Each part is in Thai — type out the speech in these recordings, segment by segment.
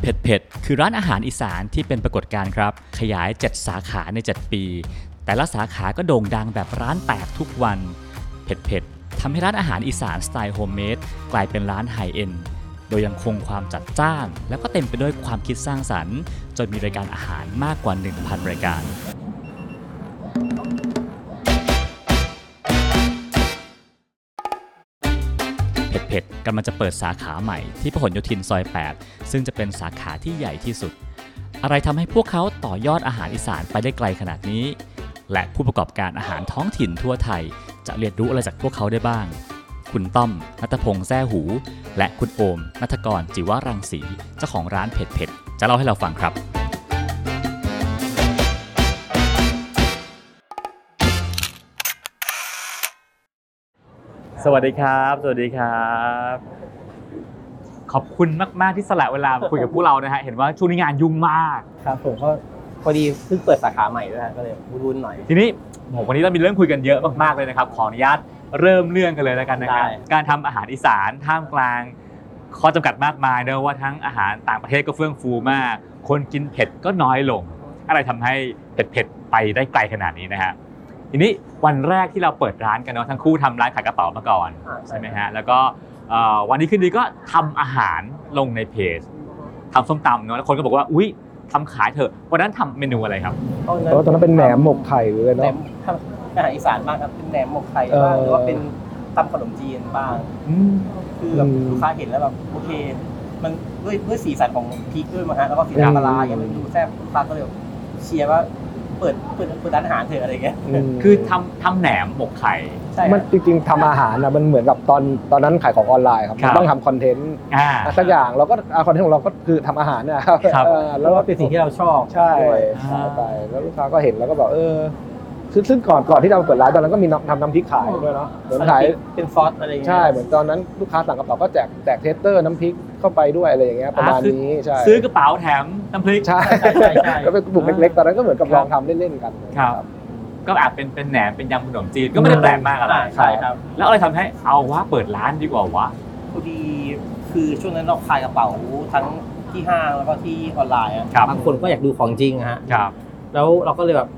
เผ็ดเผ็ดคือร้านอาหารอีสานที่เป็นปรากฏการณ์ครับ ขยาย 7 สาขาใน 7 ปี แต่ละสาขาก็โด่งดังแบบร้านแตกทุกวัน เผ็ดเผ็ดทำให้ร้านอาหารอีสานสไตล์ homemade กลายเป็นร้าน high-end โดยยังคงความจัดจ้าน แล้วก็เต็มไปด้วยความคิดสร้างสรรค์ จนมีรายการอาหารมากกว่า 1,000 รายการ เผ็ดกำลังจะเปิดสาขาใหม่ที่พหลโยธินซอย 8 ซึ่งจะเป็นสาขาที่ใหญ่ที่สุด อะไรทำให้พวกเขาต่อยอดอาหารอีสานไปได้ไกลขนาดนี้ และผู้ประกอบการอาหารท้องถิ่นทั่วไทย จะเรียนรู้อะไรจากพวกเขาได้บ้าง คุณต้อมนัทพงษ์แซ่หู และคุณโอมนัทกรจิวรังสีเจ้าของร้านเผ็ดเผ็ดจะเล่าให้เราฟังครับ วัสดีครับ สวัสดีครับ ขอบคุณมาก ๆ ที่สละเวลามาคุยกับพวกเรานะฮะ เห็นว่าช่วงนี้งานยุ่งมาก ครับผมก็พอดีเพิ่งเปิดสาขาใหม่ด้วยฮะก็เลยวุ่นๆหน่อย ทีนี้ผมวันนี้เรามีเรื่องคุยกันเยอะมาก ๆ เลยนะครับ ขออนุญาตเริ่มเรื่องกันเลยแล้วกันนะครับ ได้ การทำอาหารอีสานท่ามกลาง ข้อจำกัดมากมายเนอะว่าทั้งอาหารต่างประเทศก็เฟื่องฟูมาก คนกินเผ็ดก็น้อยลง อะไรทำให้เผ็ดๆไปได้ไกลขนาดนี้นะฮะ ทีนี้วันแรกที่เราเปิดร้านกันเนาะทั้งคู่ทำร้านขายกระเป๋ามาก่อนอ่าใช่ไหมฮะแล้วก็เอ่อวันนี้ขึ้นดีก็ทำอาหารลงในเพจทำส้มตำเนาะแล้วคนก็บอกว่าอุ้ยทำขายเถอะวันนั้นทำเมนูอะไรครับตอนแต่ว่าตอนนั้นเป็นแหนมหมกไข่เลยแหนเนาะมทำอาหารอีสานบ้างครับเป็นแหนมหมกไข่เออบ้างหรือว่าเป็นตำขนมจีนบ้างอืมคือแบบอืมลูกค้าเห็นแล้วแบบโอเค มันด้วยด้วยสีสันของพริกด้วยมั้งฮะแล้วก็สีน้ำปลาร้าอย่างเงี้ยมันดูแซ่บลูกค้าก็เลยเชียร์ว่า เปิดเปิดเปิดร้านอาหารเถอะอะไรเงี้ยอืมคือทำทำแหนมหมกไข่ ใช่มันจริงๆทำอาหารนะมันเหมือนกับตอนตอนนั้นขายของออนไลน์ครับครับมันต้องทำ content อ่า สักอย่างเราก็ content ของเราก็คือทำอาหารนะครับครับ เออแล้วแล้วก็ก็เป็นสิ่งที่เราชอบใช่ด้วยใช่ไปแล้วลูกค้าก็เห็นแล้วก็บอกเออ คือซึ่งก่อนก่อนที่เราเปิดร้านตอนนั้นก็มีน้ำทำน้ำพริกขายด้วยเนาะเหมือนขายเป็นซอสอะไรเงี้ยใช่เหมือนตอนนั้นลูกค้าสั่งกระเป๋าก็แจกแจก tester น้ำพริกเข้าไปด้วยอะไรอย่างเงี้ยประมาณอ่าคือนี้ใช่ซื้อกระเป๋าแถมน้ำพริกใช่ใช่ใช่ใช่ก็เป็นบุกเล็กๆตอนนั้นก็เหมือนกับครับลองทำเล่นๆกันครับก็อาจเป็นเป็นแหนมเป็นยำขนมจีนก็ไม่ได้แปลกมากอะไรอ่าใช่ครับ แล้วอะไรทำให้เอาวะเปิดร้านดีกว่าวะพอดีคือช่วงนั้นเราขายกระเป๋าทั้งที่ห้างแล้วก็ที่ออนไลน์อะครับบางคนก็อยากดูของจริงอะฮะครับแล้วเราก็เลยแบบ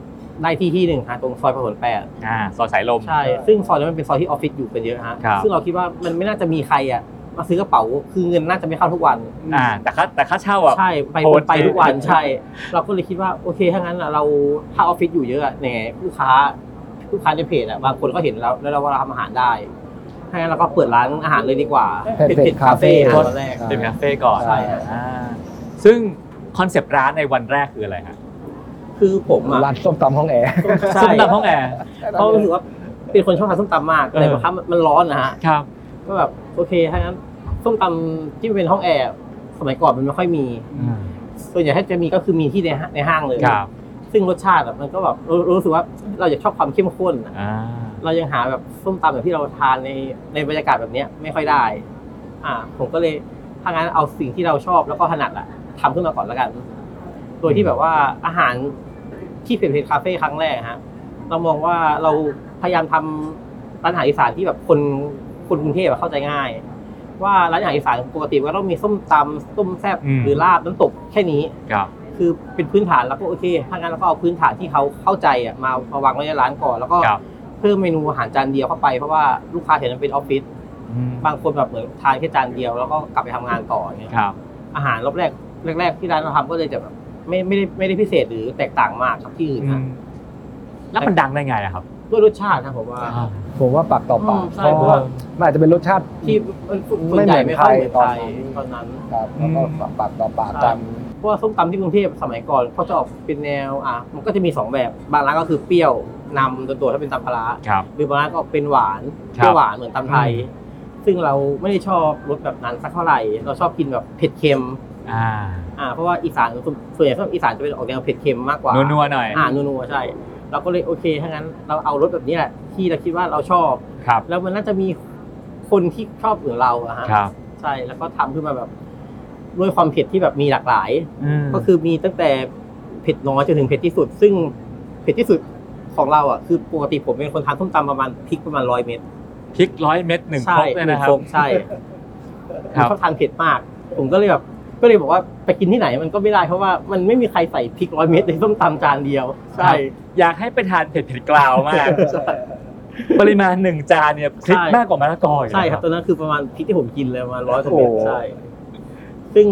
ได้ที่ที่หนึ่งฮะตรงซอยพหลแปดอ่าซอยสายลม ใช่ ซึ่งซอยนั้นมันเป็นซอยที่ออฟฟิศอยู่กันเยอะฮะครับ ซึ่งเราคิดว่ามันไม่น่าจะมีใครอะมาซื้อกระเป๋าคือเงินน่าจะไม่เข้าทุกวัน อ่า แต่ค่าแต่ค่าเช่าอะ ใช่ไปโหดไปทุกวันจริงใช่ เราก็เลยคิดว่าโอเคถ้างั้นอะเราถ้าออฟฟิศอยู่เยอะอะเนี่ยลูกค้าลูกค้าในเพจอะบางคนก็เห็นแล้วแล้วเราว่าเราทำอาหารได้ถ้างั้นเราก็เปิดร้านอาหารเลยดีกว่าเผ็ดเผ็ดคาเฟ่ฮะตอนแรก เป็นคาเฟ่ก่อนใช่ครับอ่าซึ่งคอนเซปต์ร้านในวันแรกคืออะไรฮะ คือผมอะร้านส้มตำห้องแอร์ ใช่ซึ่งตามห้องแอร์ เพราะรู้สึกว่าเป็นคนชอบทานส้มตำมากเออ แต่บางครั้งมันร้อนนะฮะครับ ก็แบบโอเคถ้างั้นส้มตำที่เป็นห้องแอร์สมัยก่อนมันไม่ค่อยมี ส่วนใหญ่ถ้าจะมีก็คือมีที่ในห้างในห้างเลย ครับซึ่งรสชาติอะมันก็แบบรู้รู้สึกว่าเราอยากชอบความเข้มข้นอะอ่าเรายังหาแบบส้มตำแบบที่เราทานในในบรรยากาศแบบเนี้ยไม่ค่อยได้ อ่า ผมก็เลยถ้างั้นเอาสิ่งที่เราชอบแล้วก็ถนัดอะทำขึ้นมาก่อนแล้วกัน โดยที่แบบว่าอาหาร ที่เป็นเพจคาเฟ่ครั้งแรกฮะเรามองว่าเราพยายามทำร้านอาหารอีสานที่แบบคนคนกรุงเทพอะเข้าใจง่าย ว่าร้านอาหารอีสานปกติมันก็ต้องมีส้มตำส้มแซ่บหรือลาบน้ำตกแค่นี้ครับคือเป็นพื้นฐานแล้วก็โอเคถ้างั้นเราก็เอาพื้นฐานที่เขาเข้าใจอะมามาวางไว้ในร้านก่อนแล้วก็ครับเพิ่มเมนูอาหารจานเดียวเข้าไปเพราะว่าลูกค้าเห็นมันเป็นออฟฟิศอืมบางคนแบบเหมือนทานแค่จานเดียวแล้วก็กลับไปทำงานต่อเนี่ยครับอาหารรอบแรกแรก ๆ ที่ร้านเราทำก็เลยจะแบบ ไม่ไม่ได้ไม่ได้พิเศษหรือแตกต่างมากกับที่อื่นอืนะมแล้วมันดังได้ไงอะครับ ด้วยรสชาตินะผมว่า ผมว่าปากต่อปากอืมใช่เพราะว่ามันอาจจะเป็นรสชาติ ที่ส่วนใหญ่ไม่ค่อยเหมือนไทยไม่เหมือนใครตอนนั้น ครับแล้วก็ปากต่อปากกัน เพราะว่าส้มตำที่กรุงเทพสมัยก่อนเขาจะออกเป็นแนวอะมันก็จะมีสองแบบบางร้านก็คือเปรี้ยวนำตัวตัวๆถ้าเป็นตำปลาร้าครับ หรือบางร้านก็เป็นหวานครับเปรี้ยวหวานเหมือนตำไทยอืมซึ่งเราไม่ได้ชอบรสแบบนั้นสักเท่าไหร่ เราชอบกินแบบเผ็ดเค็ม อ่า อ่าเพราะว่าอีสานส่วนใหญ่ชอบอีสานจะเป็นออกแนวเผ็ดเค็มมากกว่านัวๆหน่อยอ่านัวๆใช่เราก็เลยโอเคถ้างั้นเราเอารสแบบนี้แหละที่เราคิดว่าเราชอบครับแล้วมันน่าจะมีคนที่ชอบเหมือนเราอะฮะครับใช่แล้วก็ทำขึ้นมาแบบด้วยความเผ็ดที่แบบมีหลากหลายมก็คือมีตั้งแต่เผ็ดน้อยจนถึงเผ็ดที่สุด ซึ่งเผ็ดที่สุดของเราอะคือปกติผมเป็นคนทานส้มตำประมาณพริกประมาณร้อยเม็ดพริกร้อยเม็ดหนึ่งครกเลยนะครับใช่ใช่ครับชอบทานเผ็ดมาก ผมก็เลยแบบ ก็เลยบอกว่าไปกินที่ไหนมันก็ไม่ได้เพราะว่ามันไม่มีใครใส่พริกร้อยเม็ดในส้มตำจานเดียว ใช่ อยากให้ไปทานเผ็ดเผ็ดกล่าวมาก ปริมาณหนึ่งจานเนี่ยพริกใช่มากกว่ามะละกออีกใช่ครับนะตอนนั้นคือประมาณพริกที่ผมกินเลยประมาณร้อยกว่าโอ้เม็ดโหใช่ ซึ่ง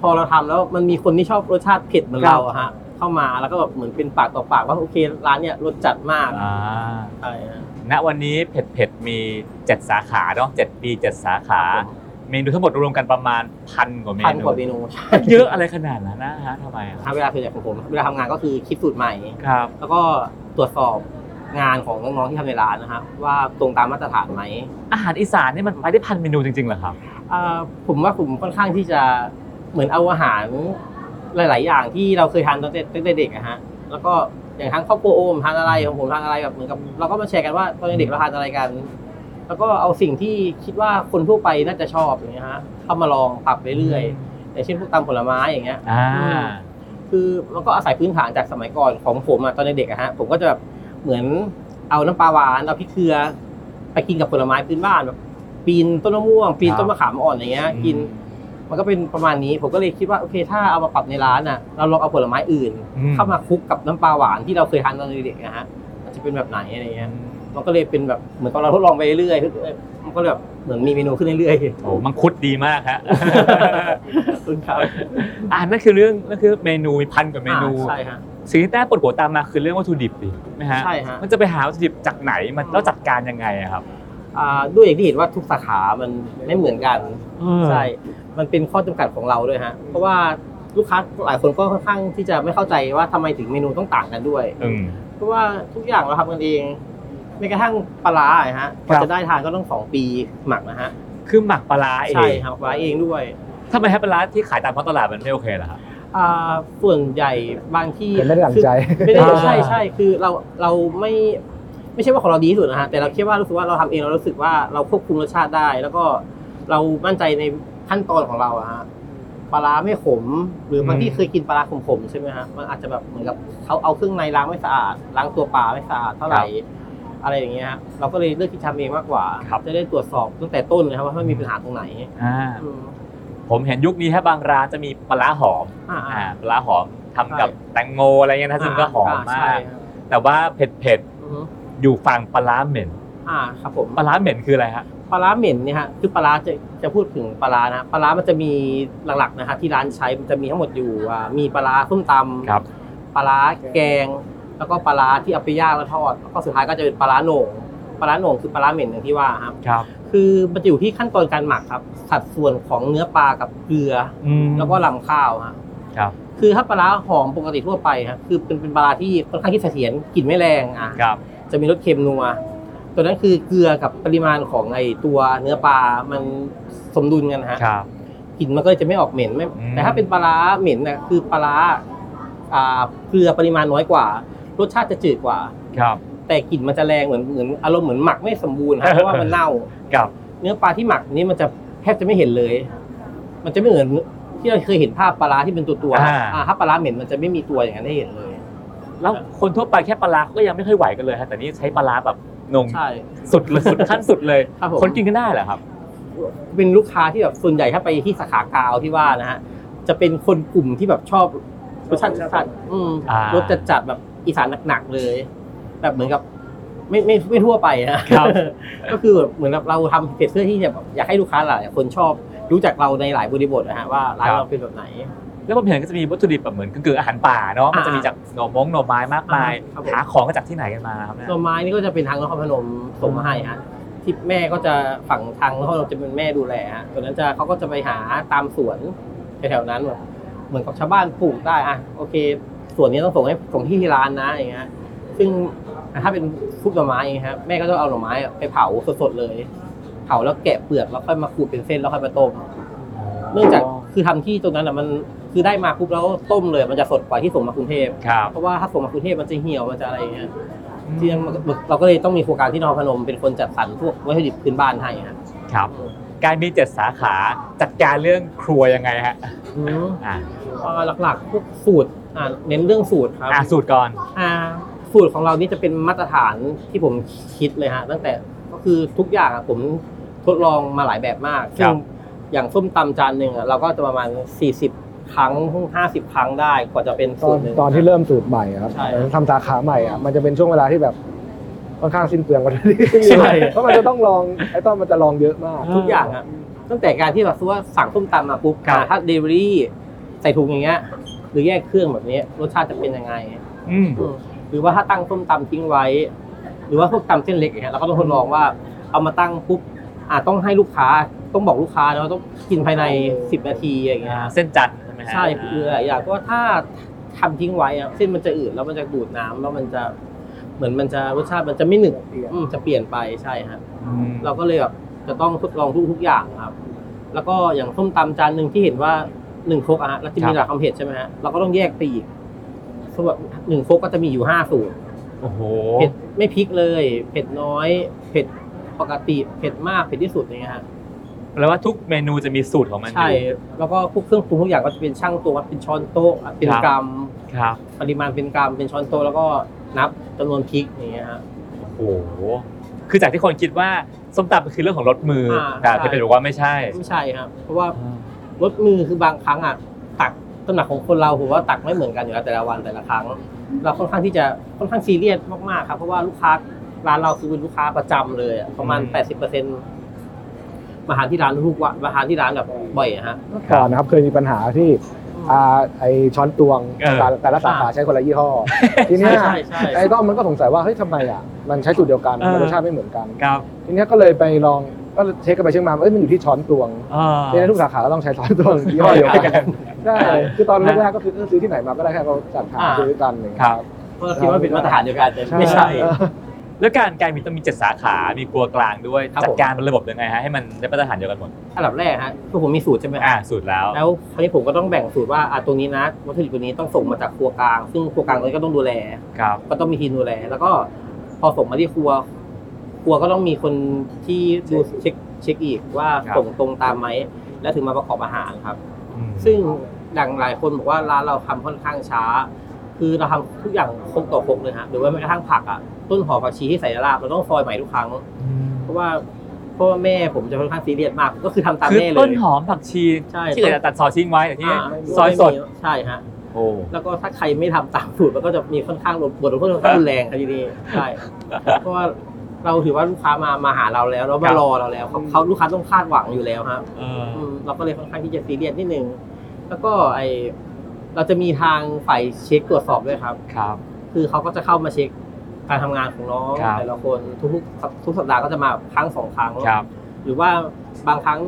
พอเราทำแล้วมันมีคนที่ชอบรสชาติเผ็ดเหมือนครับเราอะฮะเข้ามาแล้วก็แบบเหมือนเป็นปากต่อปากว่าโอเคร้านเนี่ยรสจัดมากอ่าใช่ฮะณวันนี้เผ็ดเผ็ดมี7สาขาเนาะ7ปี7สาขา เมนูทั้งหมดรวมกันประมาณพันกว่าเมพันนูกว่าเมนูใช่เยอะอะไรขนาดนั้นนะฮะทำไมอะทำเวลาส่วนใหญ่ของผมเวลาทำงานก็คือคิดสูตรใหม่ ครับแล้วก็ตรวจสอบงานของน้องๆที่ทำในร้านนะฮะว่าตรงตามมาตรฐานไหมอาหารอีสานนี่มันไปได้พันเมนูจริงๆเหรอครับ อ่าผมว่าผมค่อนข้างที่จะเหมือนเอาอาหารหลาย ๆ อย่างที่เราเคยทานตั้งแต่ตั้งแต่เด็กอะฮะแล้วก็อย่างทั้งครอบครัวโอมทานอะไรของผมทานอะไรแบบเหมือนกับเราก็มาแชร์กันว่าตอนเด็กเราทานอะไรกัน แล้วก็เอาสิ่งที่คิดว่าคนทั่วไปน่าจะชอบอย่างเงี้ยฮะเข้ามาลองปรับเรื่อยๆอย่างเช่นพวกตำผลไม้อย่างเงี้ยอ่า คือมันก็อาศัยพื้นฐานจากสมัยก่อนของผมอะตอนเด็กๆอะฮะผมก็จะแบบเหมือนเอาน้ำปลาหวานเอาพริกเกลือ ไปกินกับผลไม้พื้นบ้านแบบปีนต้นมะม่วง ปีนต้นมะขามอ่อนอย่างเงี้ยกิน มันก็เป็นประมาณนี้ ผมก็เลยคิดว่าโอเค ถ้าเอามาปรับในร้านอะ เราลองเอาผลไม้อื่น อืม เข้ามาคลุกกับน้ำปลาหวานที่เราเคยทานตอนเด็กๆนะฮะมันจะเป็นแบบไหนอะไรเงี้ย มันก็เลยเป็นแบบเหมือนกับเราทดลองไปเรื่อยๆมันก็เลยแบบเหมือนมีเมนูขึ้นเรื่อยๆโอ้มังคุดดีมากฮะขอบคุณครับอ่านั่นคือเรื่องนั่นคือเมนูมีพันกว่าเมนูอ่าใช่ฮะสิ่งที่แต้ปวดหัวตามมาคือเรื่องวัตถุดิบดิไหมฮะใช่ฮะมันจะไปหาวัตถุดิบจากไหนมันแล้วจัดการยังไงอะครับอ่าด้วยอย่างที่เห็นว่าทุกสาขามันไม่เหมือนกันใช่มันเป็นข้อจำกัดของเราด้วยฮะเพราะว่าลูกค้าหลายคนก็ค่อนข้างที่จะไม่เข้าใจว่าทำไมถึงเมนูต้องต่างกันด้วยอืมเพราะว่าทุกอย่างเราทำกันเอง แม้กระทั่งปลาร้าอะฮะกว่าครับจะได้ทานก็ต้องสองปีหมักนะฮะคือหมักปลาร้าเองใช่ครับปลาร้าเองด้วยทำไมฮะปลาร้าที่ขายตามท้องตลาดมันไม่โอเคเหรอครับอ่าส่วนใหญ่บางที่เห็นไม่ได้ดั่งใจคือไม่ได้อ่า ใช่ใช่คือเราเราไม่ไม่ใช่ว่าของเราดีที่สุดนะฮะแต่เราคิดว่ารู้สึกว่าเราทำเองเรารู้สึกว่าเราควบคุมรสชาติได้ แล้วก็เรามั่นใจในขั้นตอนของเราอะฮะปลาร้าไม่ขม หรือบางที่เคยกินปลาร้าขมๆใช่ไหมฮะมันอาจจะแบบเหมือนกับเขาเอาเครื่องในล้างไม่สะอาดล้างตัวปลาไม่สะอาดเท่าไหร่ อะไรอย่างเงี้ยฮะเราก็เลยเลือกที่ทำเองมากกว่าครับจะได้ตรวจสอบตั้งแต่ต้นเลยครับว่ามันมีปัญหาตรงไหนอ่าอืมผมเห็นยุคนี้ฮะบางร้านจะมีปลาร้าหอมอ่าอ่าปลาร้าหอมทำกับใช่แตงโมอะไรเงี้ยนะซึ่งก็หอมมาใช่กครับแต่ว่าเผ็ดเผ็ดอือฮึๆอยู่ฝั่งปลาร้าเหม็น อ่าครับผมปลาร้าเหม็นคืออะไรฮะปลาร้าเหม็นเนี่ยฮะคือปลาร้าจะจะพูดถึงปลาร้านะปลาร้ามันจะมีหลักๆนะฮะที่ร้านใช้มันจะมีทั้งหมดอยู่อ่ามีปลาร้าส้มตำครับปลาร้าแกง แล้วก็ปลาร้าที่เอาไปย่างแล้วทอดแล้วก็สุดท้ายก็จะเป็นปลาร้าโหน่งปลาร้าโหน่งคือปลาร้าเหม็นอย่างที่ว่าครับ ครับ คือมันจะอยู่ที่ขั้นตอนการหมักครับ สัดส่วนของเนื้อปลากับเกลืออืมแล้วก็ลำข้าวฮะครับ คือถ้าปลาร้าหอมปกติทั่วไปครับคือเป็นเป็นปลาร้าที่ค่อนข้างที่เสถียรกลิ่นไม่แรงอะ ครับ จะมีรสเค็มนัว ตัวนั้นคือเกลือกับปริมาณของไอตัวเนื้อปลา มันสมดุลกันนะฮะ ครับ กลิ่นมันก็จะไม่ออกเหม็นไม่อืม แต่ถ้าเป็นปลาร้าเหม็นน่ะคือปลาร้าอ่าเกลือปริมาณน้อยกว่า รสชาติจะจืดกว่า ครับ แต่กลิ่นมันจะแรงเหมือนเหมือนอารมณ์เหมือนหมักไม่สมบูรณ์ฮะเพราะว่ามันเน่า ครับ เนื้อปลาที่หมักนี้มันจะแทบจะไม่เห็นเลย มันจะไม่เหมือนที่เราเคยเห็นภาพปลาร้าที่เป็นตัวตัวๆอ่า อ่าถ้าปลาร้าเหม็นมันจะไม่มีตัวอย่างนั้นให้เห็นเลย แล้วคนทั่วไปแค่ปลาร้าเขาก็ยังไม่ค่อยไหวกันเลยฮะแต่นี่ใช้ปลาร้าแบบนงใช่ สุดเลยสุดขั้นสุดเลย ครับผม คนกินกันได้เหรอครับ เป็นลูกค้าที่แบบส่วนใหญ่ถ้าไปที่สาขากาวที่ว่านะฮะจะเป็นคนกลุ่มที่แบบชอบรสชาติจัดๆอืมอ่ารสจัดจัดๆแบบ อีสานหนักๆเลย แบบเหมือนกับ ไม่ไม่ไม่ทั่วไปนะครับ ก็คือแบบเหมือนกับเราทำเพจเพื่อที่จะแบบอยากให้ลูกค้าหลายคนชอบรู้จักเราในหลายบริบทนะฮะว่าร้านครับเราเป็นแบบไหน แล้วผมเห็นก็จะมีวัตถุดิบแบบเหมือนกึ่งๆอาหารป่าเนาะมันจะมีจากหน่อมงหน่อไม้มากมายอ่าครับผม หาของก็จากที่ไหนกันมาครับเนี่ยหน่อไม้นี่ก็จะเป็นทางนครพนมส่งมาให้ฮะที่แม่ก็จะฝั่งทางนครพนมจะเป็นแม่ดูแลฮะตัวนั้นจะเขาก็จะไปหาตามสวนแถวๆนั้นแบบเหมือนกับชาวบ้านปลูกได้อะโอเค ส่วนนี้ต้องส่งให้ส่งที่ที่ร้านนะอย่างเงี้ยซึ่งถ้าเป็นฟุกหน่อไม้อย่างเงี้ยครับแม่ก็ต้องเอาหน่อไม้ไปเผาสดๆเลย เผาแล้วแกะเปลือกแล้วค่อยมาขูดเป็นเส้นแล้วค่อยมาต้มเนื่องจากคือทำที่ตรงนั้นอะมันคือได้มาปุ๊บแล้วต้มเลย มันจะสดกว่าที่ส่งมากรุงเทพครับเพราะว่าถ้าส่งมากรุงเทพมันจะเหี่ยวมันจะอะไรอย่างเงี้ยที่นั่นมันก็เราก็เลยต้องมีโครงการที่นครพนมเป็นคนจัดสรรพวกวัตถุดิบพื้นบ้านให้ครับครับการมีเจ็ดสาขาจัดการเรื่องครัวยังไงฮะอืมอ่าเอ่อหลักๆพวกสูตร อ่าเน้นเรื่องสูตรครับอ่าสูตรก่อน อ่าสูตรของเรานี่จะเป็นมาตรฐานที่ผมคิดเลยฮะตั้งแต่ก็คือทุกอย่างอะผมทดลองมาหลายแบบมากซึ่งอย่างส้มตำจานหนึ่งอะเราก็จะประมาณ 40 ครั้ง 50 ครั้งได้กว่าจะเป็นตสูอนตรหนึ่ง ตอนที่เริ่มสูตรใหม่อะครับใช่ทำสาขาใหม่อะมันจะเป็นช่วงเวลาที่แบบค่อนข้างสิ้นเปลืองกว่าที่ใช่ เพราะมันจะต้องลองไอ้ต้อมมันจะลองเยอะมาก ทุกอย่างอะตั้งแต่การที่แบบสมมุติว่าสั่งส้มตำมาปุ๊บครับ อ่าถ้าเดลิเวอรี่ใส่ถุงอย่างเงี้ย หรือแยกเครื่องแบบนี้รสชาติจะเป็นยังไงอืมอืมหรือว่าถ้าตั้งส้มตำทิ้งไว้ หรือว่าพวกตำเส้นเล็กอย่างเงี้ยเราก็ต้องทดลองว่าเอามาตั้งปุ๊บอ่าต้องให้ลูกค้าต้องบอกลูกค้านะว่าต้องกินภายใน 10 นาทีอย่างเงี้ยเส้นจันทร์ใช่ไหมฮะใช่คือหลายอย่างก็ถ้าทำทิ้งไว้อะเส้นมันจะอืดแล้วมันจะดูดน้ำแล้วมันจะเหมือนมันจะรสชาติมันจะไม่หนึบอืมจะเปลี่ยนไปใช่ฮะอืมเราก็เลยแบบจะต้องทดลองทุกทุกอย่างครับ แล้วก็อย่างส้มตำจานหนึ่งที่เห็นว่า หนึ่งครกอะฮะแล้วจะมีหลักความเผ็ดใช่ไหมฮะเราก็ต้องแยกไปอีกสมมติหนึ่งครกก็จะมีอยู่ห้าสูตรโอ้โหเผ็ดไม่พริกเลย เผ็ดน้อย เผ็ดปกติเผ็ดมากเผ็ดที่สุดอย่างเงี้ยฮะแปลว่าทุกเมนูจะมีสูตรของมันอยู่ใช่ แล้วก็พวกเครื่องปรุงทุกอย่างก็จะเป็นช่างตัววัดเป็นช้อนโต๊ะเป็นครับกรัมครับ ปริมาณเป็นกรัมเป็นช้อนโต๊ะแล้วก็นับจำนวนพริกอย่างเงี้ยฮะโอ้โหคือจากที่คนคิดว่าส้มตำมันคือเรื่องของรสมืออาแต่ใช่จะเป็นบอกว่าไม่ใช่ ไม่ใช่ครับ เพราะว่า รสมือคือบางครั้งอะตักตำหนักของคนเราผมว่าตักไม่เหมือนกันอยู่แล้วแต่ละวันแต่ละครั้ง เราค่อนข้างที่จะค่อนข้างซีเรียสมากๆครับเพราะว่าลูกค้าร้านเราคือเป็นลูกค้าประจำเลยอะประมาณอืมแปดสิบเปอร์เซ็นต์มาหาที่ร้านทุกวันมาหาที่ร้านแบบบ่อยอะฮะเมื่อก่อนนะครับเคยมีปัญหาที่อ่าไอช้อนตวงเออ แต่แต่ละสาขาใช้คนละยี่ห้อทีเนี้ยใช่ใช่ไอ้ต้อมมันก็สงสัยว่าเฮ้ยทำไมอะมันใช้สูตรเดียวกันเออ มันรสชาติไม่เหมือนกัน ครับ ทีเนี้ยก็เลยไปลอง ก็เช็คกันไปเช็คมาเอ้ยมันอยู่ที่ช้อนตวงอ่าทีนี้ทุกสาขาก็ต้องใช้ช้อนตวงยี่ห้อเดียวกันใช่ใช่คือตอนแรกๆก็คือเออซื้อที่ไหนมาก็ได้แค่เราจัดหาอ่า ซื้อกันอย่างเงี้ย ครับ เพราะเราคิดว่าเป็นมาตรฐานเดียวกันแต่ไม่ใช่เออแล้วการการมีต้องมีเจ็ดสาขา มีครัวกลางด้วย ครับจัดผม การเป็นระบบยังไงฮะ ให้มันได้มาตรฐานเดียวกันหมด อันดับแรกฮะคือผมมีสูตรใช่ไหมอ่า ฮะสูตรแล้ว แล้วคราวนี้ผมก็ต้องแบ่งสูตรว่าอะตรงนี้นะวัตถุดิบตัวนี้ต้องส่งมาจากครัวกลาง ซึ่งครัวกลางตรงนี้ก็ต้องดูแล ครับ ก็ต้องมีทีมดูแล แล้วก็พอส่งมาที่ครัว ครัวก็ต้องมีคนที่ดูเช็คเช็คอีกว่าครับ ส่งตรงตามไหมแล้วถึงมาประกอบอาหารครับ อืมซึ่งดังหลายคนบอกว่าร้านเราทำค่อนข้างช้า คือเราทำทุกอย่างครกต่อครกเลยฮะหรือว่าแม้กระทั่งผักอะต้นหอมผักชีที่ใส่ในลาบเราต้องซอยใหม่ทุกครั้ง เพราะว่าเพราะว่าแม่ผมจะค่อนข้างซีเรียสมากก็คือทำตามคือแม่เลย ต้นหอมผักชีใช่ ที่เหลือจะตัดซอยทิ้งไว้แต่ที่อ่าซอยสด ใช่ฮะ โอ้ แล้วก็ถ้าใครไม่ทำตามสูตรมันก็จะมีค่อนข้างบทลงโทษค่อนข้างรุนแรงครับทีนี้ใช่ เพราะว่า เราถือว่าลูกค้ามามาหาเราแล้วแล้วมารอเราแล้วเขาเขาลูกค้าต้องคาดหวังอยู่แล้วครับเอออืมเราก็เลยค่อนข้างที่จะซีเรียสนิดนึงแล้วก็ไอเราจะมีทางฝ่ายเช็คตรวจสอบด้วยครับครับ คือเขาก็จะเข้ามาเช็คการทำงานของน้องครับแต่ละคนทุกๆทุกสัปดาห์ก็จะมาครั้งสองครั้งครับหรือว่าบางครั้ง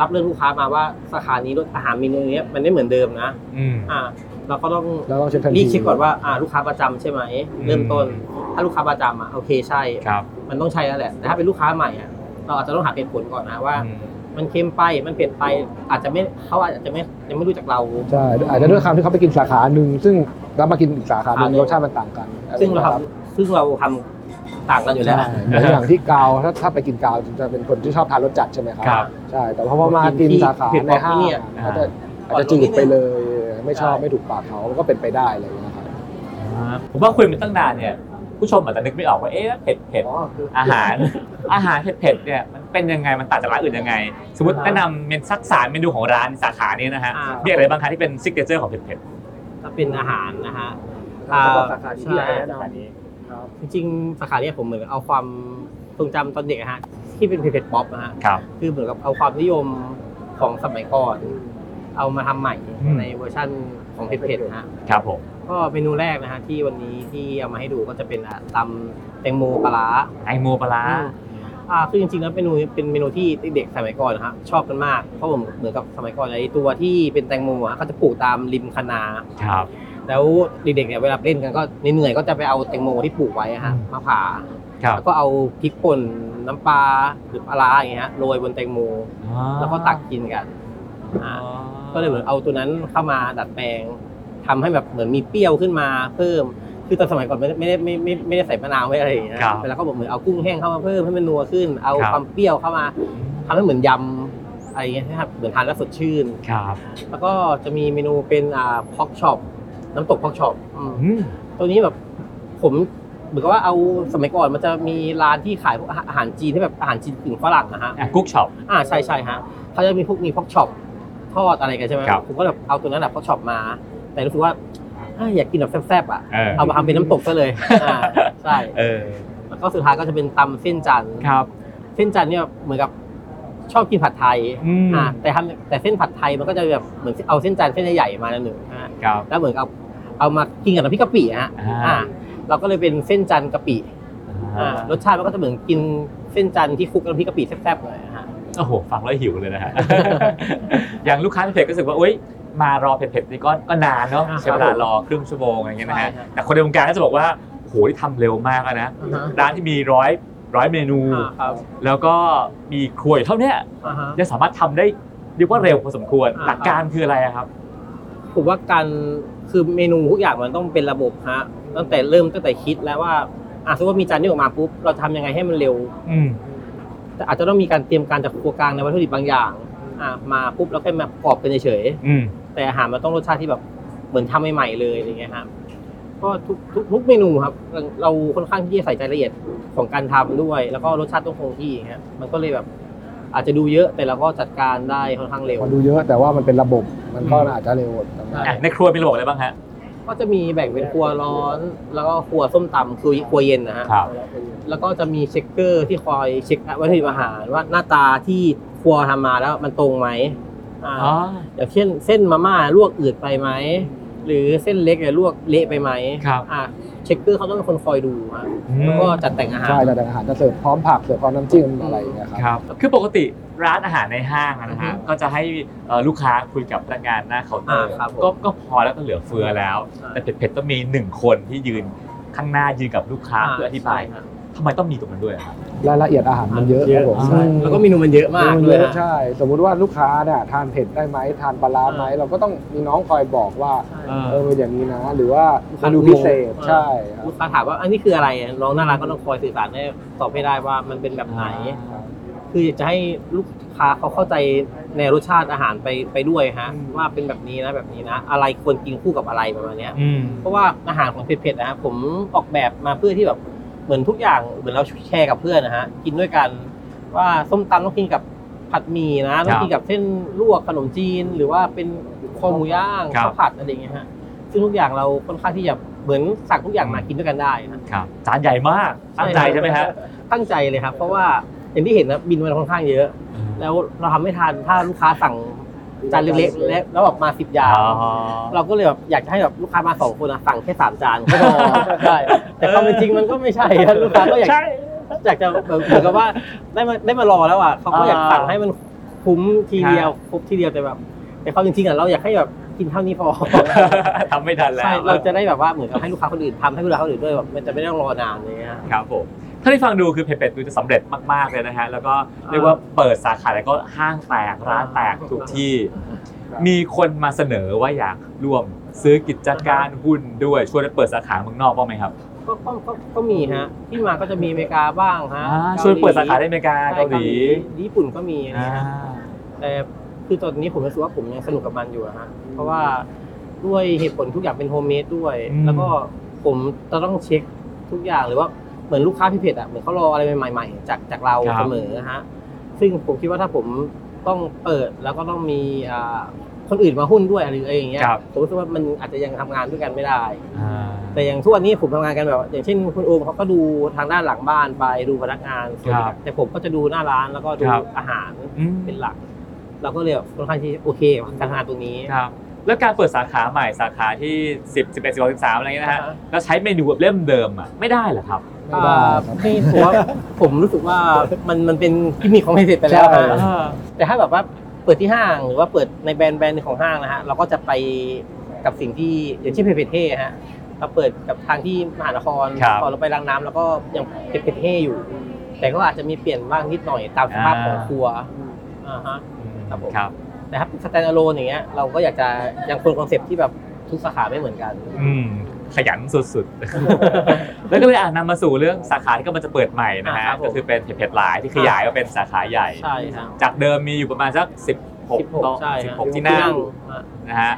รับเรื่องลูกค้ามาว่าสาขานี้รสอาหารเมนูเนี้ยมันไม่เหมือนเดิมนะอืมอ่า เราก็ต้องเราต้องเช็คทันทีรีบเช็คก่อนว่าอ่าลูกค้าประจำใช่ไหมอืมเริ่มต้น ถ้าลูกค้าประจำอะโอเคใช่ ครับ มันต้องใช่แล้วแหละแต่ถ้าเป็นลูกค้าใหม่อะเราอาจจะต้องหาเหตุผลก่อนนะว่าอืมมันเค็มไปมันเผ็ดไปอาจจะไม่เขาอาจจะไม่ยังไม่รู้จักเรา ใช่อาจจะด้วยคำที่เขาไปกินสาขาหนึ่งซึ่งเรามากินอีกสาขาหนึ่งอ่ารสชาติมันต่างกัน ซึ่งเราทำซึ่งเราทำต่างกันอยู่แล้วใช่เหมือนอย่างที่กาวถ้าถ้าไปกินกาวจะเป็นคนที่ชอบทานรสจัดใช่ไหมครับครับใช่แต่พอพอมากินสาขาเผ็ดในห้างเนี่ยอาจจะอาจจะจืดไปเลย ไม่ชอบไม่ถูกปากเขาก็เป็นไปได้อะไรอย่างเงี้ยครับผมว่าคุยมาตั้งนานเนี่ย ผู้ชมอาจจะนึกไม่ออกว่าเอ๊ะเผ็ดเผ็ดอาหาร อาหารเผ็ดเผ็ดเนี่ยมันเป็นยังไงมันต่างจากร้านอื่นยังไง สมมติแนะนำเมนูสักสามเมนูของร้านสาขานี้นะฮะอ่ามีอะไรบ้างคะที่เป็น signature ของเผ็ดเผ็ดถ้าเป็นอาหารนะฮะอ่าสาขาที่ใช่แนะนสาขานี้จริงๆสาขาเนี้ยผมเหมือนเอาความทรงจำตอนเด็กอะฮะที่เป็นเผ็ดๆป๊อปนะฮะครับคือเหมือนกับเอาความนิยมของสมัยก่อน เอามาทำใหม่อืม ในเวอร์ชั่นของเผ็ดๆนะฮะครับผม ก็เมนูแรกนะฮะที่วันนี้ที่เอามาให้ดูก็จะเป็นอะตำแตงโมปลาร้า ไอโมปลาร้าอ่าคือจริงๆแล้วเมนูนี้เป็นเมนูที่เด็กๆสมัยก่อนนะฮะชอบกันมากเพราะผมเหมือนกับสมัยก่อนไอ้ตัวที่เป็นแตงโมอะเขาจะปลูกตามริมคะนา ครับ แล้วเด็กๆเนี่ยเวลาเล่นกันก็เหนื่อยๆก็จะไปเอาแตงโมที่ปลูกไว้อะฮะอืม มาผ่า ครับแล้วก็เอาพริกป่นน้ำปลาหรือปลาร้าอย่างเงี้ยฮะโรยบนแตงโม แล้วก็ตักกินกันอ่า ก็เลยเหมือนเอาตัวนั้นเข้ามาดัดแปลงทำให้แบบเหมือนมีเปรี้ยวขึ้นมาเพิ่ม คือตอนสมัยก่อนไม่ได้ไม่ได้ไม่ไม่ไม่ได้ใส่มะนาวไม่อะไรอย่างเงี้ยครับแล้วก็บอกเหมือนเอากุ้งแห้งเข้ามาเพิ่มให้มันนัวขึ้น เอาครับความเปรี้ยวเข้ามาทำให้เหมือนยำอะไรอย่างเงี้ยนะครับเหมือนทานแล้วสดชื่นครับ แล้วก็จะมีเมนูเป็นอ่า pork chop น้ำตก pork chop อืมตัวนี้แบบผมเหมือนกับว่าเอาสมัยก่อนมันจะมีร้านที่ขายพวกอาหารจีนที่แบบอาหารจีนกึ่งฝรั่งนะฮะอะ cook shop อ่าใช่ใช่ฮะเขาจะมีพวกมี pork chop ทอดอะไรกันใช่ไหมครับผมก็แบบเอาตัวนั้นแหละพอกช็อปมา แต่รู้สึกว่าอ่าอยากกินแบบแซ่บๆอะเออเอามาทำเป็นน้ำตกซะเลยอ่าใช่เออแล้วก็สุดท้ายก็จะเป็นตำเส้นจันทร์ครับเส้นจันทร์เนี่ยเหมือนกับชอบกินผัดไทยอืมอ่าแต่ทำแต่เส้นผัดไทยมันก็จะแบบเหมือนเอาเส้นจันทร์เส้นใหญ่ๆมาหนึ่งฮะครับแล้วเหมือนกับเอามากินกับน้ำพริกกะปิฮะอ่าอ่าเราก็เลยเป็นเส้นจันทร์กะปิอ่ารสชาติมันก็จะเหมือนกินเส้นจันทร์ที่คลุกกับน้ำพริกกะปิแซ่บๆเลยฮะ โอ้โหฟังแล้วหิวเลยนะฮะ อย่างลูกค้าเผ็ดๆก็รู้สึกว่าอุ้ยมารอเผ็ดๆนี่ก็ก็นานเนาะอ่าใช้เวครัลาบผมรอครึ่งชั่วโมงอะไรเงี้ยนะฮะใช่ครับ แต่คนในวงการก็จะบอกว่าโอ้โหที่ทำเร็วมากอะนะอ่าฮะร้านที่มีร้อยร้อยเมนู อ่าครับแล้วก็มีครัวอยู่เท่าเนี้ยอ่าฮะ ยังสามารถทำได้เรียกว่าเร็วพอสมควรอ่า หลักการคืออะไรอะครับ ผมว่าการคือเมนูทุกอย่างมันต้องเป็นระบบฮะตั้งแต่เริ่มตั้งแต่คิดแล้วว่าอะสมมติว่ามีจานนี้ออกมาปุ๊บเราทำยังไงให้มันเร็ว อืม แต่อาจจะต้องมีการเตรียมการจากครัวกลางในวัตถุดิบบางอย่างอะมาปุ๊บแล้วแค่มาประกอบกันเฉยอืมๆแต่อาหารมันต้องรสชาติที่แบบเหมือนทำใหม่ๆเลยอะไรเงี้ยครับก็ทุกทุกทุกเมนูครับเราค่อนข้างที่จะใส่ใจละเอียดของการทำด้วย แล้วก็รสชาติต้องคงที่ครับมันก็เลยแบบ อาจจะดูเยอะแต่เราก็จัดการได้ค่อนข้างเร็ว มันดูเยอะแต่ว่ามันเป็นระบบมันก็อาจจะเร็วแต่ว่าใช่อะในครัวมีระบบอะไรบ้างฮะ ก็จะมีแบ่งเป็นครัวร้อน แล้วก็ครัวส้มตำคือครัวเย็นนะฮะครับ แล้วก็จะมีเช็คเกอร์ที่คอยเช็ควัตถุดิบอาหารว่าหน้าตาที่ครัวทำมาแล้วมันตรงไหมอ่าอ๋อ อย่างเช่นเส้นมาม่าลวกอืดไปไหม หรือเส้นเล็กเนี่ยลวกเละไปไหมครับอ่าเช็คเกอร์เขาต้องเป็นคนคอยดูฮะแล้วก็จัดแต่งอาหาร ใช่แต่อาหารจะเสิร์ฟพร้อมผักเสิร์ฟพร้อมน้ำจิ้มอะไรอย่างเงี้ยครับครับ คือปกติร้านอาหารในห้างอะนะฮะ อือฮึก็จะให้เอ่อลูกค้าคุยกับพนักงานหน้าเคาน์เตอร์ อ่าครับผม ก็ก็พอแล้วก็เหลือเฟือแล้วอ่าแต่เผ็ดๆต้องมีหนึ่งคนที่ยืนข้างหน้ายืนกับลูกค้าเพื่ออธิบายใช่ครับ ทำไมต้องมีตรงนั้นด้วยอะครับ รายละเอียดอาหารมันเยอะครับผมใช่แล้วก็เมนูมันเยอะมากมันเลเยยอะฮะ ใช่ สมมุติว่าลูกค้าเนี่ยทานเผ็ดได้ไหมทานปลาร้าไหมอ่าเราก็ต้องมีน้องคอยบอกว่าใช่เออเป็นอย่างนี้นะ หรือว่าลูกเมค้านูพิเศษงงใช่ครับ ลูกค้าถามว่าอันนี้คืออะไรน้องน่ารักก็ต้องคอยสื่อสารให้ตอบให้ได้ว่ามันเป็นแบบไหน คือจะให้ลูกค้าเขาเข้าใจในรสชาติอาหารไปไปด้วยฮะอืม ว่าเป็นแบบนี้นะแบบนี้นะ อะไรควรกินคู่กับอะไรประมาณเนี้ย อืม เพราะว่าอาหารของเผ็ดๆนะฮะผมออกแบบมาเพื่อที่แบบ เหมือนทุกอย่างเหมือนเราแชร์กับเพื่อนนะฮะกินด้วยกันว่าส้มตำต้องกินกับผัดหมี่นะต้องกินกับเส้นลวกขนมจีน หรือว่าเป็นคอหมูย่างครับข้าวผัดอะไรอย่างเงี้ยฮะซึ่งทุกอย่างเราค่อนข้างที่จะเหมือนสั่งทุกอย่างมากินด้วยกันได้ฮะครับจานใหญ่มากตั้งใจใช่ไหมฮะตั้งใจเลยครับ เพราะว่าอย่างที่เห็นนะบินมันค่อนข้างเยอะ แล้วเราทำไม่ทันถ้าลูกค้าสั่ง จานเล็กๆและแล้วแบบมาสิบอย่างอ๋อเราก็เลยแบบอยากจะให้แบบลูกค้ามาสองคนนะสั่งแค่สามจานก็พอใช่แต่ความเป็นจริงมันก็ไม่ใช่ครับลูกค้าก็อยากใช่ อยากจะแบบเหมือนกับว่าได้มาได้มารอแล้วอะเขาก็อยากอ่าสั่งให้มันคุ้มทีเดียวครับครบทีเดียวแต่แบบ แต่ความเป็นจริงอะเราอยากให้แบบกินเท่านี้พอ ทำไม่ทันแล้วใช่เราจะได้แบบว่าเหมือนกับให้ลูกค้าคนอื่นทำให้ลูกค้าคนอื่นด้วยแบบมันจะไม่ต้องรอนานเลยฮะ ครับผม ถ้าที่ฟังดูคือเผ็ดเป็ดดูจะสำเร็จมากๆเลยนะฮะแล้วก็เรียกว่าเปิดสาขาแล้วก็ห้างแตกร้านแตกทุกที่ มีคนมาเสนอว่าอยากร่วมซื้อกิจการหุ้นด้วยชวนไปเปิดสาขาเมืองนอกบ้างไหมครับก็ก็ก็ก็มีฮะที่มาก็จะมีอเมริกาบ้างฮะอ่ากหชวนเปิดสาขาในอเมริกาใช่เกาหลีญี่ปุ่นก็มีอะไรอ่าเงี้ยแต่คือตอนนี้ผมรู้สึกว่าผมยังสนุกกับมันอยู่อะฮะเพราะว่าด้วยเหตุผลทุกอย่างเป็น homemade ด้วยอืมแล้วก็ผมจะต้องเช็คทุกอย่างหรือว่า เหมือนลูกค้าเผ็ดเผ็ดอะเหมือนเขารออะไรใหม่ๆ จากจากเราเสมอฮะซึ่งผมคิดว่าถ้าผมต้องเปิดแล้วก็ต้องมีอ่าคนอื่นมาหุ้นด้วยหรืออะไรอย่างเงี้ยครับผมรู้สึกว่ามันอาจจะยังทำงานด้วยกันไม่ได้ อ่า แต่อย่างทุกวันนี้ผมทำงานกันแบบ อย่างเช่นคุณโอมเขาก็ดูทางด้านหลังบ้านไปดูพนักงานส่วนครับแต่ผมก็จะดูหน้าร้านแล้วก็ดูครับ อาหารอืมเป็นหลัก เราก็เลยแบบค่อนข้างที่โอเคกับการทำงานตรงนี้ครับ แล้วการเปิดสาขาใหม่สาขาที่ 10 11 12 13อะไรเงี้ยนะฮะอ่าฮะแล้วใช้เมนูแบบเล่มเดิมอะไม่ได้เหรอครับ ไม่ได้ครับนี่ผมว่าผมรู้สึกว่ามันมันเป็นกิมมิคของเพจไปแล้วใช่ฮะแต่ถ้าแบบว่าเปิดที่ห้างหรือว่าเปิดในแบรนด์แบรนด์หนึ่งของห้างนะฮะเราก็จะไปกับสิ่งที่อย่างเช่นเพจเพจเท่ฮะเราเปิดกับทางที่มหานครครับ พอเราไปรางน้ำแล้วก็ยังเผ็ดเผ็ดเท่อยู่ แต่ก็อาจจะมีเปลี่ยนบ้างนิดหน่อยตามสภาพของครัวอ่าฮะ ครับผม ครับแต่ถ้า stand alone อย่างเงี้ยเราก็อยากจะยังคงคอนเซ็ปต์ที่แบบทุกสาขาไม่เหมือนกัน อืม ขยันสุดๆ แล้วก็เลยอ่านำมาสู่เรื่องสาขาที่กำลังจะเปิดใหม่นะฮะ อ่าครับผม ก็คือเป็นเผ็ดๆหลายที่ขยายมาเป็นสาขาใหญ่ ใช่ครับจากเดิมมีอยู่ประมาณสัก 16โต๊ะใช่ฮะ16 ที่นั่งฮะนะฮะ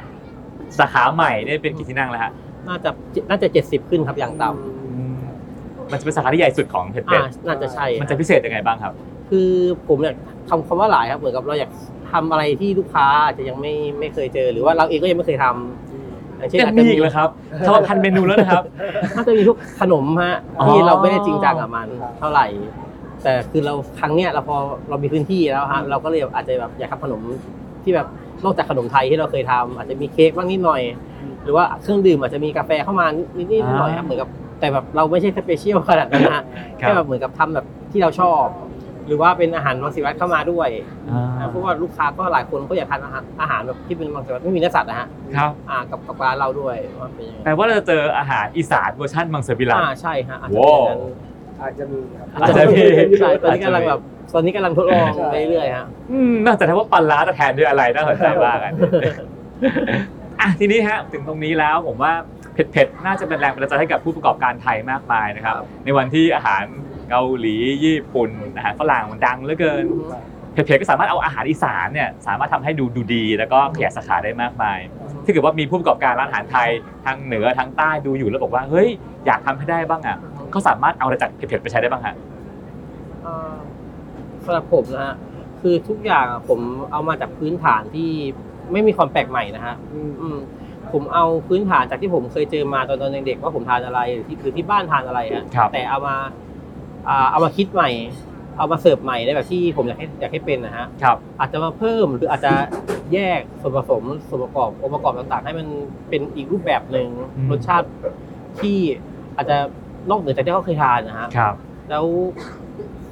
สาขาใหม่เนี่ยเป็นกี่ที่นั่งแล้วฮะน่าจะน่าจะเจ็ดสิบขึ้นครับอย่างต่มันจะเป็นสาขาที่ใหญ่สุดของเผ็ดเผ็อ่าดน่าจะใช่มันจะพิเศษยังไงบ้างครับ คือผมอยากทำคำว่าหลายครับเหมือนกับเราอยากทำอะไรที่ลูกค้าอาจจะยังไม่ไม่เคยเจอ หรือว่าเราเองก็ยังไม่เคยทำ อย่างเช่นยัอางจจะมีอีกเลยครับทำมาพันเมนูแล้วนะครับถ้าจะมีพวกขนมฮะอ๋อ ที่เราไม่ได้จริงจังกับมันครับเท่าไหร่ แต่คือเราครั้งเนี้ยเราพอเรามีพื้นที่แล้วฮะเราก็เลยแบบอาจจะแบบอยากทำขนมที่แบบนอกจากขนมไทยที่เราเคยทำอาจจะมีเค้กบ้างนิดหน่อย หรือว่าเครื่องดื่มอาจจะมีกาแฟเข้ามานิดๆหน่อยๆครับเหมือนกับแต่แบบเราไม่ใช่ special ขนาดนั้นนะฮะครัแค่แบบเหมือนกับทำแบบที่เราชอบ หรือว่าเป็นอาหารมังสวิรัตเข้ามาด้วยอ่า นะเพราะว่าลูกค้าก็หลายคนก็อยากทานอาหารอาหารแบบที่เป็นมังสวิรัตไม่มีเนื้อสัตว์นะฮะครับ อ่ากับกับร้านเราด้วยว่าเป็นยังไงแปลว่าเราจะเจออาหารอีสานเวอร์ชันมังสวิรัต อ่าใช่ฮะอาจจะโว้เป็นอย่างนั้น อาจจะมีครับอาจจะมีอาจจะมีใช่ตอนนี้กำลังแบบตอนนี้กำลังทดลองไปเรื่อยๆฮะ อืมน่าจะทำว่าปลาร้าจะแทนด้วยอะไรน่าสนใจมากอันนี้ อะทีนี้ฮะถึงตรงนี้แล้วผมว่าเผ็ดๆน่าจะเป็นแรงบันดาลใจให้กับผู้ประกอบการไทยมากมายนะครับ ในวันที่อาหาร เกาหลีญี่ปุ่นอาหารฝรั่งมันดังเหลือเกินเผ็ดๆก็สามารถเอาอาหารอีสานเนี่ยสามารถทำให้ดูดูดี แล้วก็ขยายสาขาได้มากมายถ้าเกิดว่ามีผู้ประกอบการร้านอาหารไทยทางเหนือทางใต้ดูอยู่แล้วบอกว่าเฮ้ยอยากทำให้ได้บ้างอะก็สามารถเอาอะไรจากเผ็ดๆไปใช้ได้บ้างฮะอ่าสำหรับผมนะฮะคือทุกอย่างอะผมเอามาจากพื้นฐานที่ไม่มีความแปลกใหม่นะฮะอืมผมเอาพื้นฐานจากที่ผมเคยเจอมาตอนตอนเด็กๆว่าผมทานอะไรหรือที่คือที่บ้านทานอะไรฮะครับแต่เอามาอ่า เอามาคิดใหม่ เอามาเสิร์ฟใหม่ได้แบบที่ผมอยากให้อยากให้เป็นนะฮะครับอาจจะมาเพิ่มหรืออาจจะแยกส่วนผสมส่วนประกอบองค์ประกอบต่างๆ ให้มันเป็นอีกรูปแบบหนึ่งอืมรสชาติที่อาจจะนอกเหนือจากที่เขาเคยทานนะฮะครับ แล้ว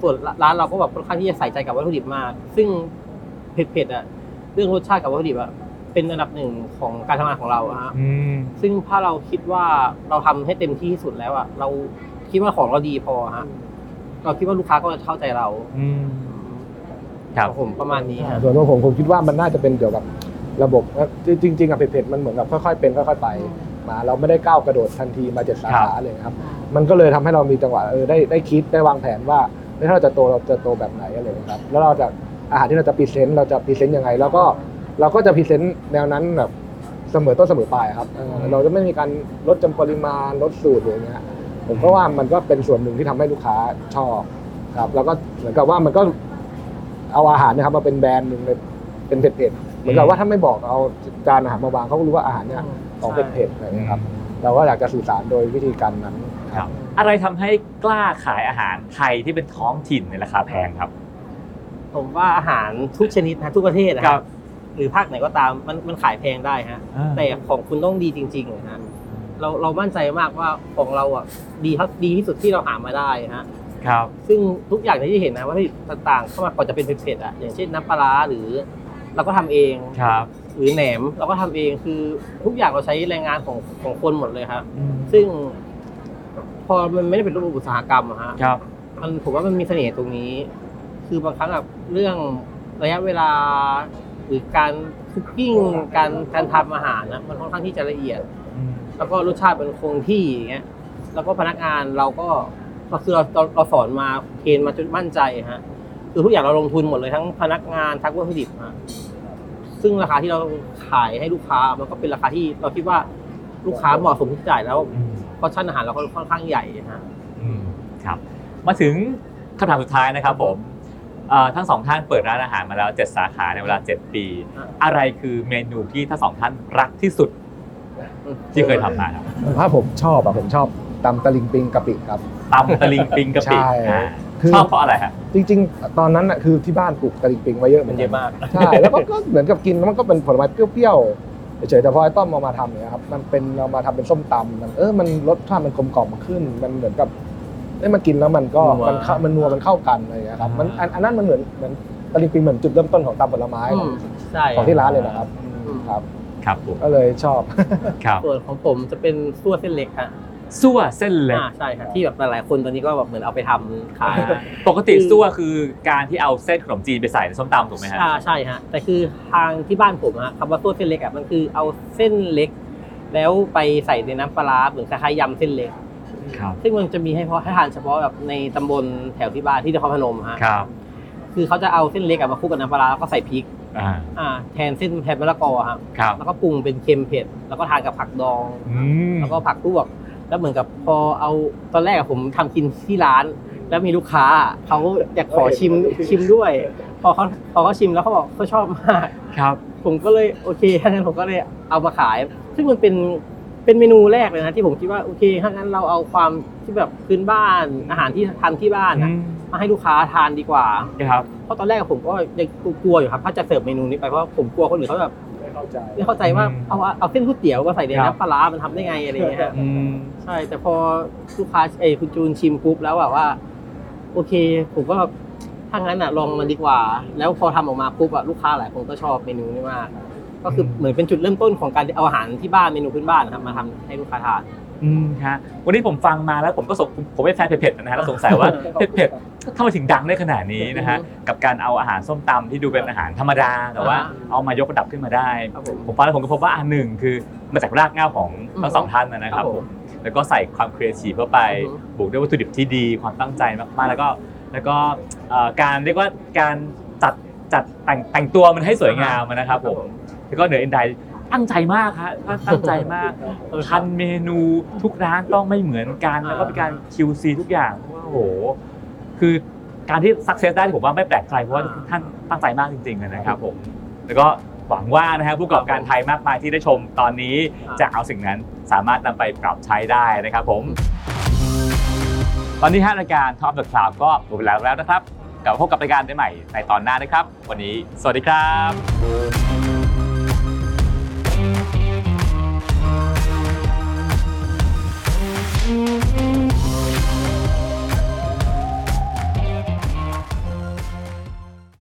ส่วนร้านเราก็แบบค่อนข้างที่จะใส่ใจกับวัตถุดิบมาก ซึ่งเผ็ดๆอะเรื่องรสชาติกับวัตถุดิบอะเป็นอันดับหนึ่งของการทำงานของเราอะฮะอืมซึ่งถ้าเราคิดว่าเราทำให้เต็มที่ที่สุดแล้วอะเราคิดว่าของเราดีพอฮะ เราคิดว่าลูกค้าก็จะเข้าใจเราอืมครับ ผมประมาณนี้ฮะส่วนตัวผมผมคิดว่ามันน่าจะเป็นเกี่ยวกับระบบนะจริงๆอะเผ็ดๆมันเหมือนกับค่อยๆเป็นค่อยๆไปมาเราไม่ได้ก้าวกระโดดทันทีมาเจ็ดสาขาเลยครับ มันก็เลยทำให้เรามีจังหวะเออได้ได้คิดได้วางแผนว่าเฮ้ยถ้าเราจะโตเราจะโตแบบไหนอะไรอย่างเงี้ยครับ แล้วเราจะอาหารที่เราจะ present เราจะ present ยังไง แล้วก็เราก็จะ present แนวนั้นแบบเสมอต้นเสมอปลายครับเออเราจะไม่มีการลดจำปริมาณลดสูตรหรืออย่างเงี้ย ผมก็ว่ามันก็เป็นส่วนหนึ่งที่ทำให้ลูกค้าชอบครับ แล้วก็เหมือนกับว่ามันก็เอาอาหารเนะครับมาเป็นแบรนด์หนึ่งเลยเป็นเผ็ดๆเหมือนกับว่าถ้าไม่บอกเอาจานอาหารมาวางเขาก็รู้ว่าอาหารเนี่ยของเผ็ดๆอะไรอย่างเงี้ยครับ เราก็อยากจะสื่อสารโดยวิธีการนั้นครับ อะไรทำให้กล้าขายอาหารไทยที่เป็นท้องถิ่นในราคาแพงครับ ผมว่าอาหารทุกชนิดนะทุกประเทศนะคครัรับบหรือภาคไหนก็ตามมันมันขายแพงได้ฮะแต่ของคุณต้องดีจริงๆนะฮะ เราเรามั่นใจมากว่าของเราอะดีเท่าดีที่สุดที่เราหามาได้ฮะครับ ซึ่งทุกอย่างที่เห็นนะว่าที่ต่างๆเข้ามาก่อนจะเป็นเผ็ดๆอะอย่างเช่นน้ำปลาร้าหรือเราก็ทำเองครับ หรือแหนมเราก็ทำเองคือทุกอย่างเราใช้แรงงานของของคนหมดเลยครับอืมซึ่ง พอมันไม่ได้เป็นรูปอุตสาหกรรมอะฮะครับ มันผมว่ามันมีเสน่ห์ตรงนี้ คือบางครั้งแบบเรื่องระยะเวลา หรือการคุกกิ้งการการทำอาหารนะมันค่อนข้างที่จะละเอียดอืม แล้วก็รสชาติมันคงที่อย่างเงี้ย แล้วก็พนักงานเราก็ก็คือเราเราเราสอนมาเทรนมาจนมั่นใจฮะ คือทุกอย่างเราลงทุนหมดเลยทั้งพนักงานทั้งวัตถุดิบฮะซึ่งราคาที่เราขายให้ลูกค้ามันก็เป็นราคาที่เราคิดว่าลูกค้าเหมาะสมที่จะจ่ายแล้วอืมเพราะชั้นอาหารเราค่อนข้างใหญ่ฮะอืมครับ มาถึงคำถามสุดท้ายนะครับผมเอ่อทั้งสองท่านเปิดร้านอาหารมาแล้ว 7 สาขาในเวลา 7 ปีอะอะไรคือเมนูที่ทั้งสองท่านรักที่สุด ที่เคยทำมาครับถ้าผมชอบอะผมชอบตำตะลิงปิงกะปิครับตำตะลิงปิงกะปิใช่อ่าคือชอบเพราะอะไรฮะจริง ๆ ตอนนั้นอะคือที่บ้านปลูกตะลิงปิงไว้เยอะเหมืมัอนนเยกันอะมากใช่แล้วก็ก็เหมือนกับกินแล้วมันก็เป็นผลไม้เปรี้ยวๆเฉยๆแต่พอไอ้ต้อมเอามาทำเนี่ยครับมันเป็นเรามาทำเป็นส้มตำมันเออมันรสชาติมันกลมกล่อมขึ้น มันเหมือนกับเอ้ยมันกินแล้วมันก็นัวมันเข้ามันนัวมันเข้ากันอะไรอย่างเงี้ยครับมันอันอันนั้นมันเหมือนเหมือนตะลิงปิงเหมือนจุดเริ่มต้นของตำผลไม้ของใช่ของที่ร้านเลยนะครับอืมครับ ครับผมก็เลยชอบ ครับส่วนของผมจะเป็นซั่วเส้นเล็กฮะซั่วเส้นเล็กอ่าใช่ครับที่แบบหลายๆคนตอนนี้ก็แบบเหมือนเอาไปทำขาย ปกติคือซั่วคือการที่เอาเส้นขนมจีนไปใส่ในส้มตำถูกไหมฮะ อ่าใช่ฮะแต่คือทางที่บ้านผมฮะคำว่าซั่วเส้นเล็กอะมันคือเอาเส้นเล็ก แล้วไปใส่ในน้ำปลาร้าเหมือนคล้ายๆยำเส้นเล็ก ครับ ซึ่งมันจะมีให้เพาะให้ทานเฉพาะแบบในตำบลแถวที่บ้านที่นครพนมฮะครับ คือเขาจะเอาเส้นเล็กอะมาคลุกกับน้ำปลาร้าแล้วก็ใส่พริก อ่า อ่าแทนเส้นแทนมะละกอครับครับ แล้วก็ปรุงเป็นเค็มเผ็ดแล้วก็ทานกับผักดอง อืม แล้วก็ผักลวกหแล้วเหมือนกับพอเอาตอนแรกอะผมทำกินที่ร้าน แล้วมีลูกค้าเขาอยากขอชิมชิมด้วย พอเขาพอเขาชิมแล้วเขาบอกเขาชอบมาก ครับ ผมก็เลยโอเคถ้างั้นผมก็เลยเอามาขาย ซึ่งมันเป็นเป็นเมนูแรกเลยนะที่ผมคิดว่าโอเคถ้างั้นเราเอาความที่แบบพื้นบ้านอาหารที่ทานที่บ้านอะ มาให้ลูกค้าทานดีกว่าครับ เพราะตอนแรกผมก็ยังกลัวอยู่ครับถ้าจะเสิร์ฟเมนูนี้ไปเพราะผมกลัวคนอื่นเขาแบบไม่เข้าใจไม่เข้าใจว่าอืมเอาเอาเส้นก๋วยเตี๋ยวมาใส่ในครับ น้ำปลาร้ามันทำได้ไงอะไรอย่างเงี้ยฮะ อืม ใช่ แต่พอลูกค้าเอยคุณจูนชิมปุ๊บแล้วแบบว่า โอเค ผมก็ถ้างั้นอะลองมันดีกว่า แล้วพอทำออกมาปุ๊บอะลูกค้าหลายคนก็ชอบเมนูนี้มาก ก็คือเหมือนเป็นจุดเริ่มต้นของการเอาอาหารที่บ้านเมนูพื้นบ้านนะครับมาทำให้ลูกค้าทาน อืมฮะวันนี้ผมฟังมาแล้วผมก็สงผมเป็นแฟนเผ็ดๆนะฮะแล้วสงสัยว่าเผ็ดๆ ทำไมถึงดังได้ขนาดนี้นะฮะอืมกับการเอาอาหารส้มตำที่ดูเป็นอาหารธรรมดา แต่ว่าอ่าเอามายกระดับขึ้นมาได้ ครับผม ผมฟังแล้วผมก็พบว่าอันหนึ่งคือมาจากรากเหง้าของอืมทั้งสองท่านนะคครัรับบผมผมแล้วก็ใส่ความครีเอทีฟเข้าไปอือฮึ บวกด้วยวัตถุดิบที่ดีความตั้งใจมากๆ แล้วก็แล้วก็เอ่อการเรียกว่าการจัดจัดแต่งแต่งตัวมันให้สวยงามนะครับผม แล้วก็เหนืออื่นใดตั้งใจมากฮะตั้งใจมากคันเมนูทุกร้านต้องไม่เหมือนกัน แล้วก็มีการ QC ทุกอย่างว่าโอ้โห คือการที่ success ได้ผมว่าไม่แปลกใจเพราะว่าท่านตั้งใจมากจริงๆนะครับผมแล้วก็หวังว่านะฮะผู้ประกอบการไทยมากมายที่ได้ชมตอนนี้จะเอาสิ่งนั้นสามารถนำไปปรับใช้ได้นะครับผม ตอนนี้ฮารายการ Talk of The Cloud ก็หมดเวลาแล้วนะครับกลับพบกับรายการได้ใหม่ในตอนหน้านะครับ วันนี้สวัสดีครับ